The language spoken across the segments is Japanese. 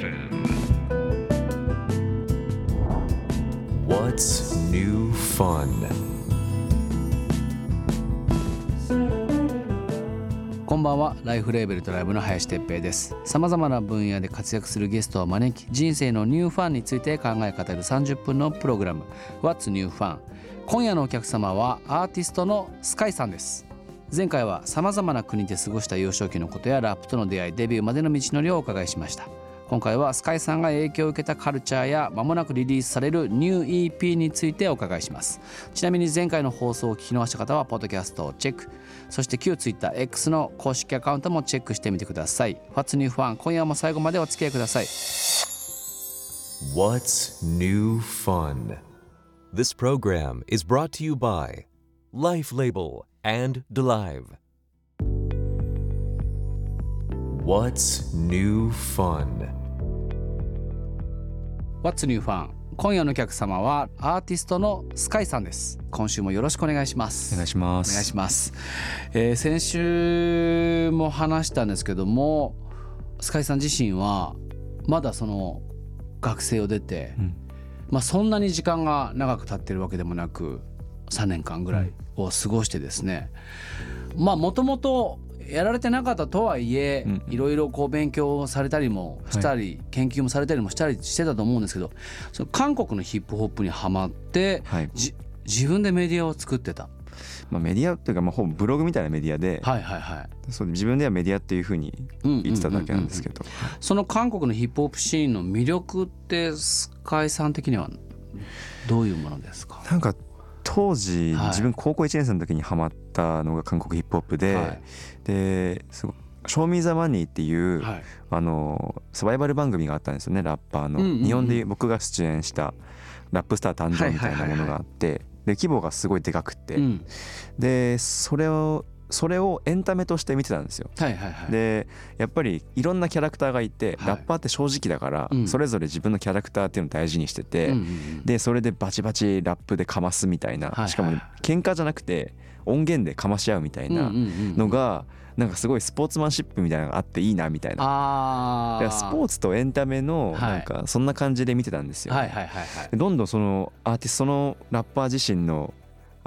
FM. What's new fun? こんばんは。ライフレーベルトライブの林哲平です。さまざまな分野で活躍するゲストを招き人生のニューファンについて考え語る30分のプログラム。What's New Fun? 今夜のお客様はアーティストのスカイさんです。前回はさまざまな国で過ごした幼少期のことやラップとの出会いデビューまでの道のりをお伺いしました。今回はスカイさんが影響を受けたカルチャーや間もなくリリースされるニュー EP についてお伺いしますちなみに前回の放送を聞き逃した方はポッドキャストをチェックそして旧 TwitterX の公式アカウントもチェックしてみてください What's New Fun 今夜も最後までお付き合いください What's new fun? This program is brought to you by Life Label and Delive. What's new fun? What's New Fun 今夜のお客様はアーティストのスカイさんです。今週もよろしくお願いします。お願いします。お願いします、えー先週も話したんですけどもスカイさん自身はまだその学生を出て、うん。まあそんなに時間が長く経ってるわけでもなく3年間ぐらいを過ごしてですね、まあもともとやられてなかったとはいえ、うんいろいろこう勉強をされたりもしたり、研究もされたりもしたりしてたと思うんですけどその韓国のヒップホップにはまって、はい。じ自分でメディアを作ってた。まあメディアっていうかまあほぼブログみたいなメディアで、はいはいはい。そう自分ではメディアっていうふうに言言ってただけなんですけど、その韓国のヒップホップシーンの魅力ってスカイさん的にはどういうものですか？なんか当時はい。自分高校1年生の時にハマったのが韓国ヒップホップで、はい。ですごい「ショーミーザマニーっていう、はい。あのサバイバル番組があったんですよねラッパーの、うんうんうん。日本で僕が出演したラップスター誕生みたいなものがあって、で規模がすごいでかくて、うん。でそれをそれをエンタメとして見てたんですよ。はいはいはい。でやっぱりいろんなキャラクターがいて、はい。ラッパーって正直だから、うん。それぞれ自分のキャラクターっていうのを大事にしてて、うんうんうんでそれでバチバチラップでかますみたいな、はいはいしかも喧嘩じゃなくて音源でかまし合うみたいなのが、なんかすごいスポーツマンシップみたいなのがあっていいなみたいな。スポーツとエンタメのはい。なんかそんな感じで見てたんですよ。はいはいはいはい。でどんどんそのアーティストのラッパー自身の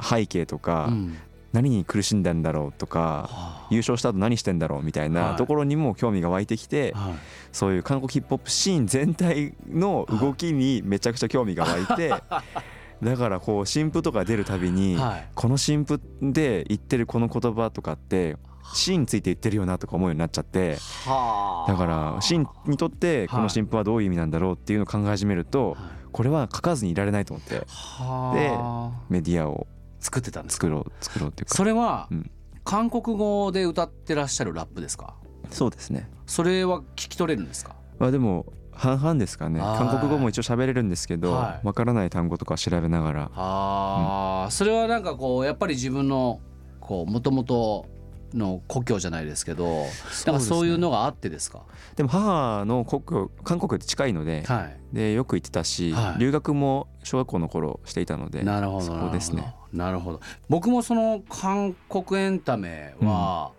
背景とか、うん何に苦しんだんだろうとかはあ。優勝した後何してんだろうみたいはない。ところにも興味が湧いてきて、はい。そういう韓国ヒップホップシーン全体の動きにめちゃくちゃ興味が湧いて だからこう新譜とか出るたびにはい。この新譜で言ってるこの言葉とかってシーンについて言ってるよなとか思うようになっちゃってはあ。だからシーンにとってこの新譜はどういう意味なんだろうっていうのを考え始めるとはい。これは書かずにいられないと思ってはあ。メディアを作ってたんですか？作ろう作ろうっていうか。それはうん。韓国語で歌ってらっしゃるラップですか？そうですね。それは聞き取れるんですか？まあでも半々ですかね。はい。韓国語も一応喋れるんですけどはい。わからない単語とか調べながら。ああ、それはなんかこうやっぱり自分のこう元々の故郷じゃないですけどなんかそういうのがあってですか？でも母の故郷韓国って近いのではい。でよく行ってたしはい。留学も小学校の頃していたのでなるほど。そこですねなるほど。僕もその韓国エンタメは、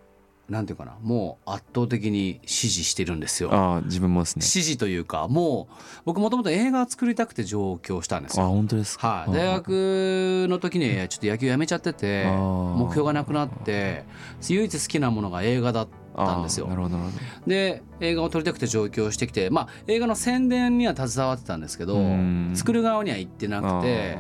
なんていうかなもう圧倒的に支持してるんですよ。ああ自分もですね。支持というかもう僕もともと映画を作りたくて上京したんですあよ本当ですか？はい、大学の時にちょっと野球やめちゃってて目標がなくなって唯一好きなものが映画だったんですよ。で映画を撮りたくて上京してきてまあ映画の宣伝には携わってたんですけどうん。作る側には行ってなくて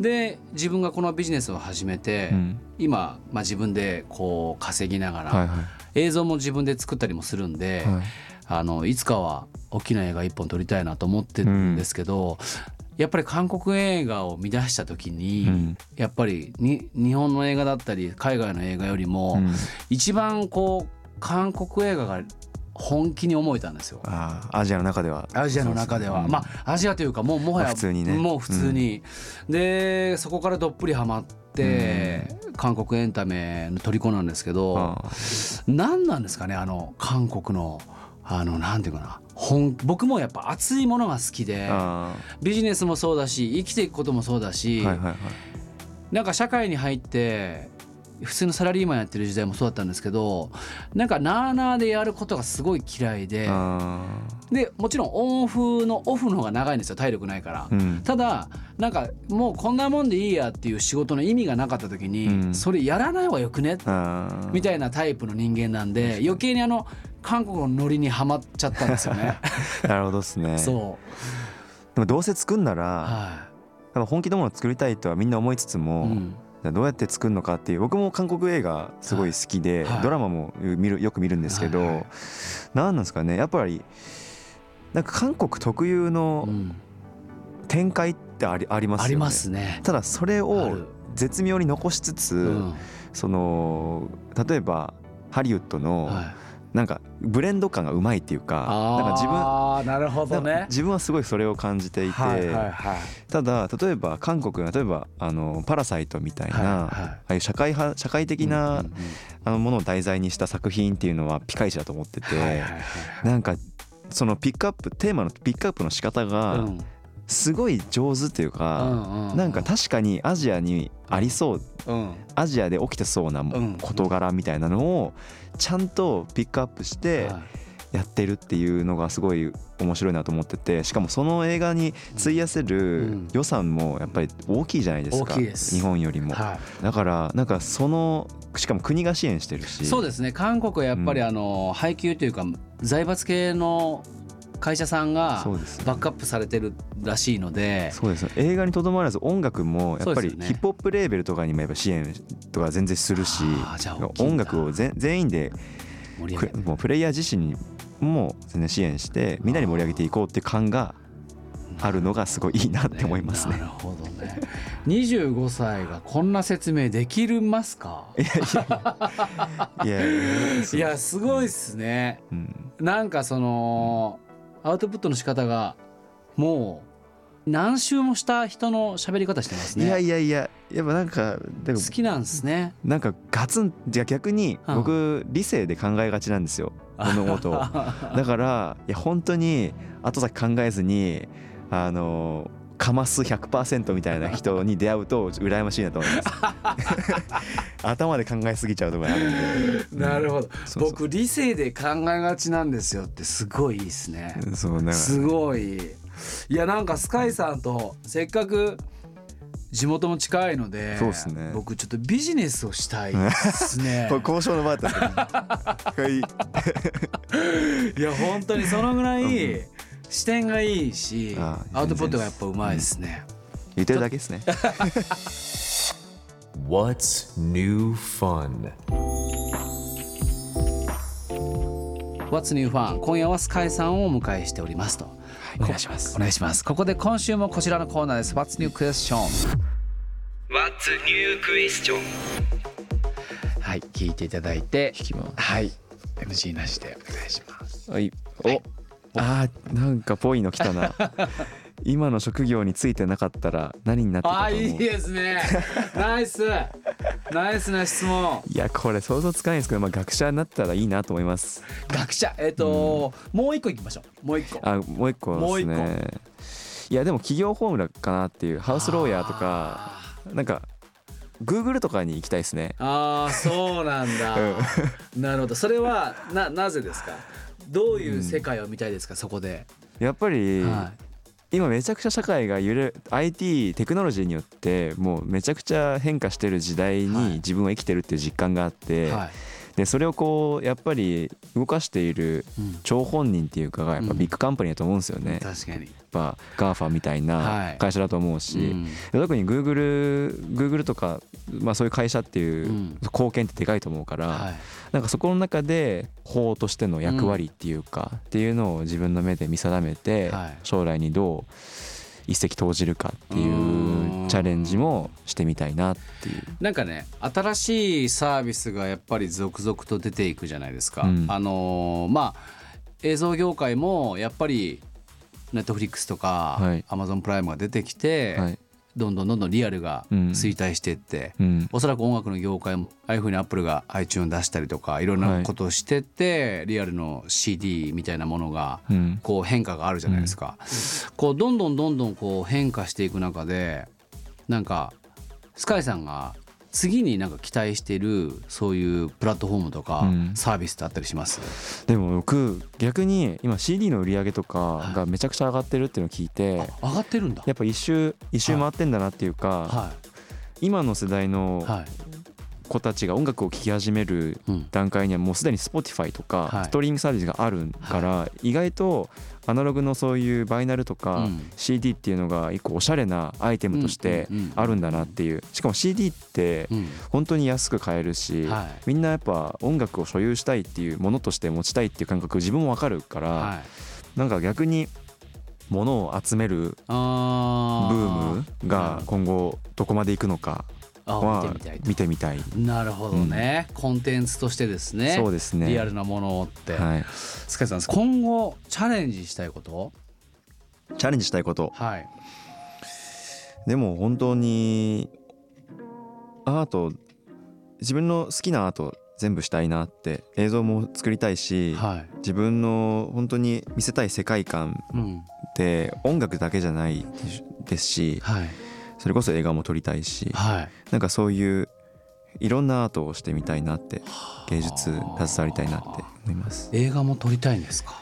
で自分がこのビジネスを始めて、どうん。今、まあ、自分でこう稼ぎながら、はいは映像も自分で作ったりもするんで、いはい。あのいつかは大きな映画一本撮りたいなと思ってるんですけど、やっぱり韓国映画を見出した時に、うん。やっぱりに日本の映画だったり海外の映画よりも、うん。一番こう韓国映画が本気に思えたんですよ。ああアジアの中では。アジアの中では、うん。まあアジアというかもうもはやまあ普通にね。もう普通に、でそこからどっぷりハマって、韓国エンタメの虜なんですけど、ああ何なんですかねあの韓国のあのなんていうかな。本僕もやっぱ熱いものが好きであビジネスもそうだし生きていくこともそうだし、あはいはいはい。なんか社会に入って普通のサラリーマンやってる時代もそうだったんですけどなんかなあなあでやることがすごい嫌いであでもちろんオンオフのオフの方が長いんですよ体力ないから。ーうん。ただなんかもうこんなもんでいいやっていう仕事の意味がなかった時に、うん。それやらない方がよくね？みたいなタイプの人間なんで余計にあの韓国のノリにはまっちゃったんですよね。なるほどですね。そでもどうせ作んなう、らは多分本気のものを作りたいとはみんな思いつついも、うんどうやって作るのかっていう僕も韓国映画すごい好きで、はい。ドラマも見るよく見るんですけど、は何なんですかねやっぱりなんか韓国特有うのん展開ってありありますよね。ありますね。ただそれあをる。絶妙に残しつつ、うん。その例えばハリウッドのはいなんかブレンド感がうまいっていうかなんか自分なるほどね。自分はすごいそれを感じていて、はいはいはい。ただ例えば韓国例えばあのパラサイトみたいな、はいはいああいう社会派社会的な、うんうんあのものを題材にした作品っていうのはピカイチだと思ってて、うんはいはいはいはい。なんかそのピックアップテーマのピックアップの仕方がうんすごい上手っていううか、なんか確かにアジアにありそう。うん。アジアで起きてそうなん。事柄みたいなのをちゃんとピックアップしてはい。やってるっていうのがすごい面白いなと思っててしかもその映画に費やせうるん。予算もやっぱり大きいじゃないですか日本よりも。はだからなんかそのしかも国が支援してるし。い、そうですね。韓国はやっぱりうん。あの配給というか財閥系の会社さんがバックアップされてるらしいのでそうです映画にとどまらず音楽もやっぱりヒップホップレーベルとかにもやっぱ支援とか全然するし音楽を全全員でもうプレイヤー自身にも全然支援してみんなに盛り上げていこうって感があるのがすごいいいなって思いますね。な。るほどね。25歳がこんな説明できるますか？いやいや。いやすごいっすね。うん。なんかそのアウトプットの仕方がもう何周もした人の喋り方してますね。いやいやいややっぱなんかでも好きなんですね。なんかガツンじゃ逆にうん僕理性で考えがちなんですよ。物事を。だからいや本当に後先考えずにあのかます100%みたいな人に出会うと羨ましいなと思います。頭で考えすぎちゃうところあるんで。なるほど。そうそう。僕理性で考えがちなんですよってすごいいいですね。そうすごい。いやなんかスカイさんとせっかく地元も近いのでね。僕ちょっとビジネスをしたいですね。これ交渉の場だった い。や本当にそのぐらい視点がいいしああアウトプットがやっぱうまいですね、言ってるだけですね。What's new fun? What's New Fun? 今夜はスカイさんをお迎えしておりますと、お願いします。お願いします。ここで今週もこちらのコーナーです。What's New Question? What's new question? はい聞いていただいて聞きます。はい。NG なしでお願いします。はい。おあーなんかぽいの来たな。今の職業についてなかったら何になってたと思う？あいいですね。ナイス。ナイスな質問。いやこれ想像つかないですけど、まあ、学者になったらいいなと思います。学者。えっ、と、もう一個いきましょう。もう一個。あもう一個ですね。いやでも企業フォームラかなっていうハウスローヤーとかあなんか Google とかに行きたいですね。あーそうなんだ、なるほど。それはななぜですか？どういう世界を見たいですか、そこで、やっぱり、は今めちゃくちゃ社会が揺れ IT テクノロジーによってもうめちゃくちゃ変化してる時代はい。に自分は生きてるっていう実感があっいて、はいでそれをこうやっぱり動かしているうん。張本人っていうかがやっぱビッグカンパニーだと思うんですよね、確かに、ぱ GAFA みたいはない。会社だと思うし、うん。特に Google, Google とか、まあ、そういう会社っていううん。貢献ってでかいと思うから、はい。なんかそこの中で法としての役割っていうか、っていうのを自分の目で見定めて、はい。将来にどう一石投じるかっていううんチャレンジもしてみたいなっていう。なんかね新しいサービスがやっぱり続々と出ていくじゃないですか。うんあのーまあ映像業界もやっぱりネットフリックスとかはいアマゾンプライムが出てきて、はいどんどんどんどんリアルがうん。衰退していって、うん。おそらく音楽の業界もああいうふうにアップルが iTune 出したりとかいろんなことをしてって、リアルの CD みたいなものがうん。こう変化があるじゃないですか。こうどんどんどんどんこう変化していく中でなんかスカイさんが次になんか期待してるそういうプラットフォームとかうん。サービスってあったりします、でも僕逆に今 CD の売り上げとかがめちゃくちゃ上がってるっていうのを聞いて上がってるんだ。やっぱ一周一周回ってんだなっていうかは今の世代いのはい。子たちが音楽を聴き始めるうん。段階にはもうすでに Spotify とはい。かストリーミングサービスがあるから意外とアナログのそういうバイナルとうかん CD っていうのが一個おしゃれなアイテムとしてあるんだなっていう。しかも CD ってうん。本当に安く買えるしはい。みんなやっぱ音楽を所有したいっていうものとして持ちたいっていう感覚自分もわかるからはい。なんか逆に物を集めるあブームが今後どこまでいくのか。あは見てみたいと。見てみたい。なるほどね、コンテンツとしてですね。そうですね。リアルなものって、はい。スカイさん今後チャレンジしたいこと？チャレンジしたいこと。はい。でも本当にアート自分の好きなアート全部したいなって映像も作りたいしはい。自分の本当に見せたい世界観うん。って音楽だけじゃないですしはいそれこそ映画も撮りたいしはい。なんかそういういろんなアートをしてみたいなって芸術携わりたいなって思います。映画も撮りたいんですか？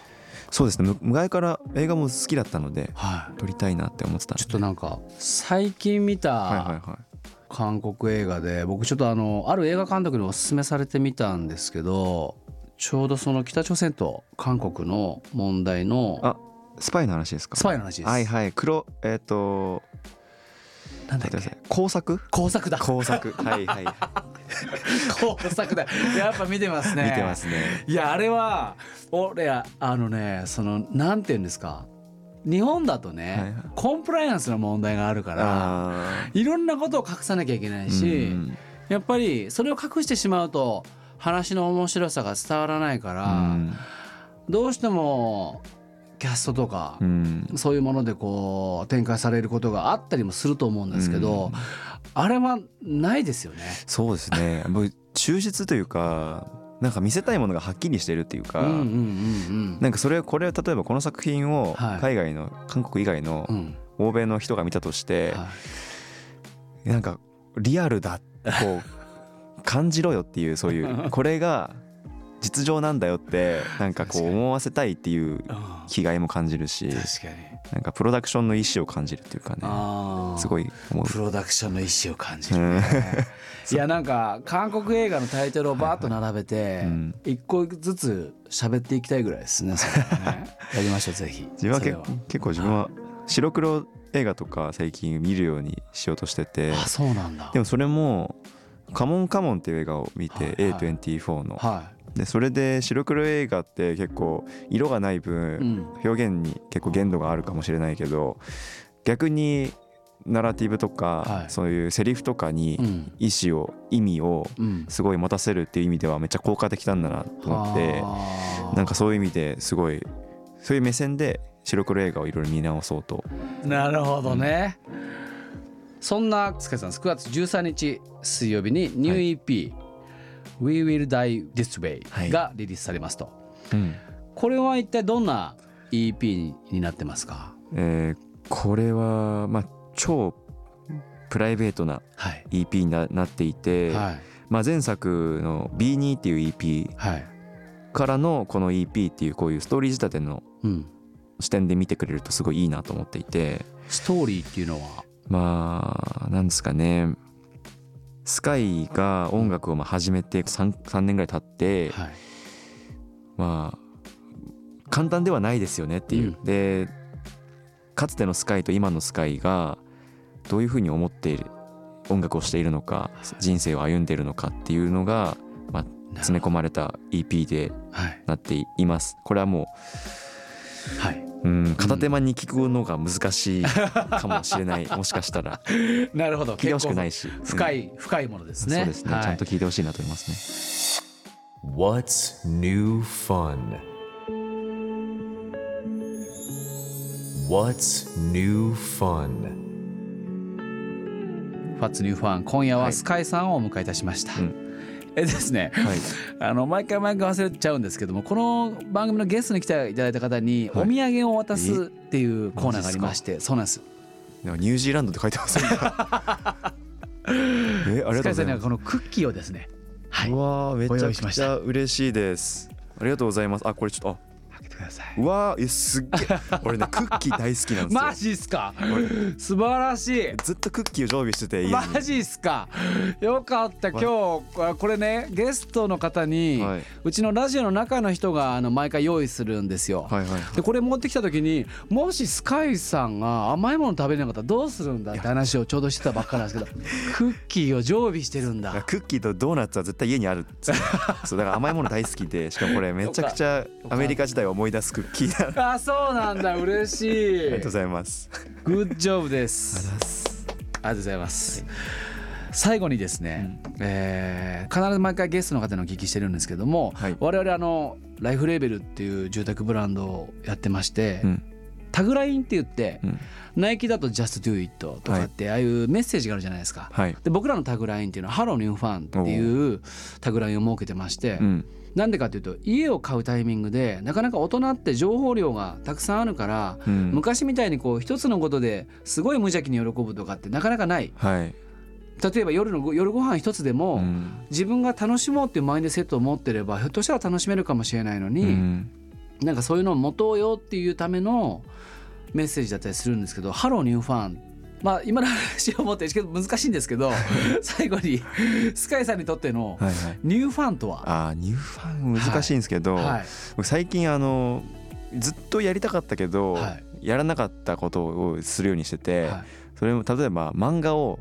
そうですね。む前から映画も好きだったのではい。撮りたいなって思ってたんで。ちょっとなんか最近見たはい韓国映画で僕ちょっとあのある映画監督におすすめされてみたんですけどちょうどその北朝鮮と韓国の問題のあスパイの話ですか？スパイの話です。はいはい。黒えっ、となんだっけ？工作？工作だ。工作。はいはい。工作だ。やっぱ見てますね。見てますね。いやあれは俺あのねそのなんて言うんですか？日本だとね、はいはい。コンプライアンスの問題があるからあいろんなことを隠さなきゃいけないーし、うん。やっぱりそれを隠してしまうと話の面白さが伝わらないから、うん。どうしてもキャストとか、うん。そういうものでこう展開されることがあったりもすると思うんですけど、うん。あれはないですよね。そうですね。もう忠実というかなんか見せたいものがはっきりしてるっていうか、なんかそれこれを例えばこの作品をはい。海外の韓国以外の欧米の人が見たとして、はい。なんかリアルだこう 感じろよっていうそういうこれが実情なんだよってなんかこう思わせたいっていううん。気概も感じるしなんかプロダクションの意思を感じるっていうかねすごい思う。プロダクションの意思を感じる、う んいやなんか韓国映画のタイトルをバーッと並べてうん。一個ずつ喋っていきたいぐらいですねね。やりましょうぜひ。自分は結構自分は白黒映画とか最近見るようにしようとしててあそうなんだ。でもそれも「カモンカモン」っていう映画を見てはいはい。A24 の。はでそれで白黒映画って結構色がないい、う分ん、表現に結構限度があるかもしれないけど逆にナラティブとはい。かそういうセリフとかにうん。意思を意味をうん。すごい持たせるっていう意味ではめっちゃ効果的なんだなと思ってなんかそういう意味ですごいそういう目線で白黒映画をいろいろ見直そうと。なるほどね、そんな塚地さん9月13日水曜日にニュー EP、We Will Die This は Way い。がリリースされますと、うん。これは一体どんな EP になってますか？えーこれはまあ超プライベートなはい。EP にななっていて、はい。まあ、前作の B2 っていう EP はい。からのこの EP っていうこういうストーリー仕立てのうん。視点で見てくれるとすごいいいなと思っていて。ストーリーっていうのは？まあなんですかねスカイが音楽をまあ始めて 3, 3年ぐらい経って、はい。まあ簡単ではないですよねっていう、うん。でかつてのスカイと今のスカイがどういうふうに思っている音楽をしているのか人生を歩んでいるのかっていうのが、まあ、詰め込まれた EP ではい。なっています。これはもはい、ううん。片手間に聞くのが難しいかもしれない。もしかしたら。なるほど。聞いてほしくないし。深い、い深いものですうんね。そうですね、はい。ちゃんと聞いてほしいなと思いますね。What's new fun? What's new fun? ファッツニューファン今夜ははいスカイさんをお迎えいたしました、うんえですね。はい。あの毎回毎回忘れちゃうんですけどもこの番組のゲストに来ていただいた方におはい。土産を渡すっていうコーナーがありましてそうなんです。なんかニュージーランドって書いてますね。えありがとうございますはこのクッキーをですねはいうわーめごちゃくちゃ嬉しいです。ありがとうございます。あこれちょっと開けてください。あうわーえすっげえ。俺ねクッキー大好きなんですよ。マジっすか？素晴らしい。ずっとクッキーを常備しててマジっすか？よかった。今日あこれねゲストの方に、はい。うちのラジオの中の人があの毎回用意するんですよ、はいはいでこれ持ってきた時にもしスカイさんが甘いもの食べれなかったらどうするんだ？って話をちょうどしてたばっかなんですけど クッキーを常備してるんだ。クッキーとドーナツは絶対家にあるっつって。そうだから甘いもの大好きでしかもこれめちゃくちゃ アメリカ時代を思い出すクッキーだ。ああそうなんだ。嬉しい。りがとうございます。グッジョブです。ありがとうございます、最後にですね、えー必ず毎回ゲストの方にお聞きしてるんですけども、はい。我々あのライフレーベルっていう住宅ブランドをやってまして、うんタグラインって言って、うん。ナイキだと Just Do It とかって、ああいうメッセージがあるじゃないですか。はい。で僕らのタグラインっていうのは「ハローニューファン」っていうタグラインを設けてまして、うん。なんでかっていうと家を買うタイミングでなかなか大人って情報量がたくさんあるから、うん。昔みたいにこう一つのことですごい無邪気に喜ぶとかってなかなかない。はい。例えば夜のご夜ご飯一つでも、うん。自分が楽しもうっていうマインドセットを持ってればひょっとしたら楽しめるかもしれないのに、うんなんかそういうのを持とうよっていうためのメッセージだったりするんですけど「 Hello New Fun」まあ今の話を持ってけど難しいんですけど 最後にスカイさんにとってのはいはい。ニューファンとは、あーニューファン難しいんですけど、はい。僕最近あのずっとやりたかったけど、はい。やらなかったことをするようにしてて、はい。それも例えば漫画を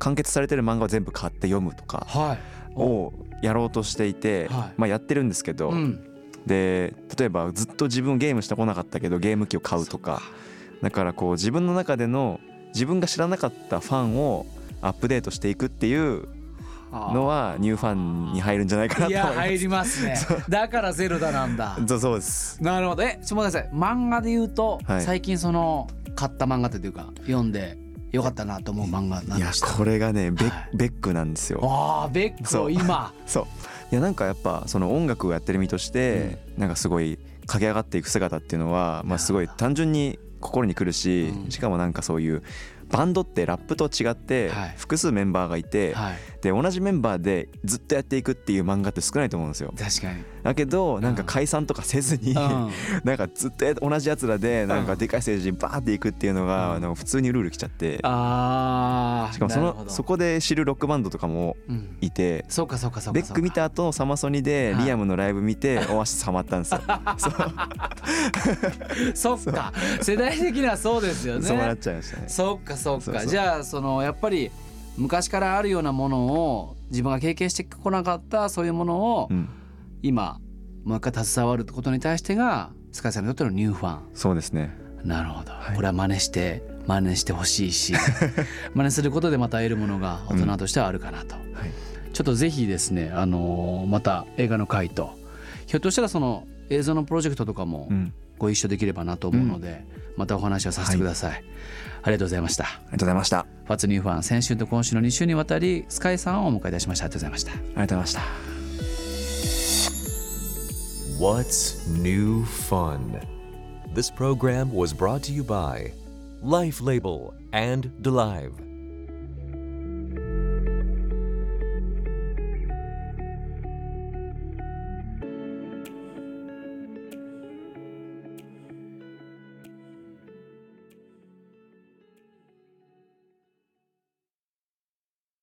完結されてる漫画を全部買って読むとかはい。をやろうとしていて、はい。まあやってるんですけど、うん、で例えばずっと自分ゲームしてこなかったけどゲーム機を買うとか。だからこう自分の中での自分が知らなかったファンをアップデートしていくっていうのはニューファンに入るんじゃないかないといます。入りますね。だからゼルダなんだ。そうそうです。なるほど。えちょっと待ってください。漫画で言うと、はい。最近その買った漫画っていうか読んでよかったなと思う漫画いや何でしたこれがねベ,、はい。ベックなんですよ。ああベックを今。そういやなんかやっぱその音楽をやってる身として、なんかすごい駆け上がっていく姿っていうのは、まあ、すごい単純に心にくるし、うん。しかもなんかそういうバンドってラップと違ってはい。複数メンバーがいて、はいで同じメンバーでずっとやっていくっていう漫画って少ないと思うんですよ。確かに、だけどなんか解散とかせずに、うん。なんかずっと同じやつらでなんかでかいステージにバーっていくっていうのが、うん。なんか普通にルール来ちゃって、ああしかもそのそこで知るロックバンドとかもうん、いて。そうかそうかそうかベック見た後サマソニではい。リアムのライブ見てオアシスハマったんですよ。そう。そっか。世代的にはそうですよね。そうなっちゃいましたね。そっかそっか。じゃあそのやっぱり昔からあるようなものを自分が経験してこなかったそういうものをうん、今もう一回携わることに対してが塚地さんにとってのニューファン。そうですね。なるほど、はい。これは真似して真似してほしいし 真似することでまた得るものが大人としてはあるかなと、はい。ちょっとぜひですね、あのーまた映画の回とひょっとしたらその映像のプロジェクトとかもうん、ご一緒できればなと思うので、またお話をさせてください、ありがとうございました。ありがとうございました。あファツニューファン先週と今週の2週にわたりスカイさんをお迎えいたしましたありがとうございましたりがとうございました。What's new fun? This program was brought to you by Life Label and DeLive.